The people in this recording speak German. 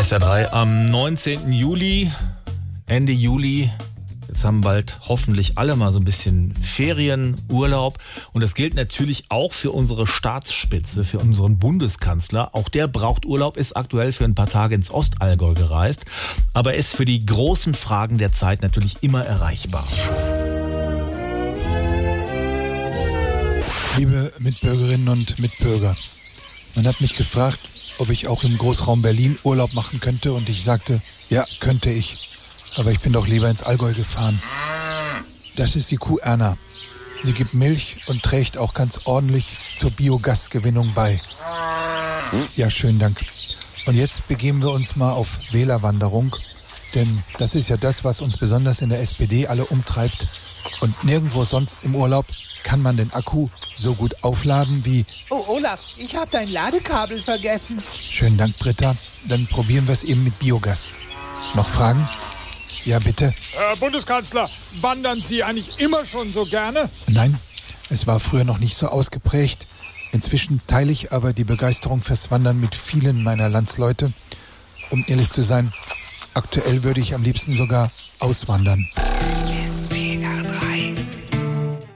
SR3 am 19. Juli, Ende Juli. Jetzt haben bald hoffentlich alle mal so ein bisschen Ferien, Urlaub. Und das gilt natürlich auch für unsere Staatsspitze, für unseren Bundeskanzler. Auch der braucht Urlaub, ist aktuell für ein paar Tage ins Ostallgäu gereist. Aber ist für die großen Fragen der Zeit natürlich immer erreichbar. Liebe Mitbürgerinnen und Mitbürger, man hat mich gefragt, ob ich auch im Großraum Berlin Urlaub machen könnte und ich sagte, ja, könnte ich. Aber ich bin doch lieber ins Allgäu gefahren. Das ist die Kuh Erna. Sie gibt Milch und trägt auch ganz ordentlich zur Biogasgewinnung bei. Ja, schönen Dank. Und jetzt begeben wir uns mal auf Wählerwanderung, denn das ist ja das, was uns besonders in der SPD alle umtreibt. Und nirgendwo sonst im Urlaub kann man den Akku so gut aufladen wie... Oh, Olaf, ich habe dein Ladekabel vergessen. Schönen Dank, Britta. Dann probieren wir es eben mit Biogas. Noch Fragen? Ja, bitte. Herr Bundeskanzler, wandern Sie eigentlich immer schon so gerne? Nein, es war früher noch nicht so ausgeprägt. Inzwischen teile ich aber die Begeisterung fürs Wandern mit vielen meiner Landsleute. Um ehrlich zu sein, aktuell würde ich am liebsten sogar auswandern.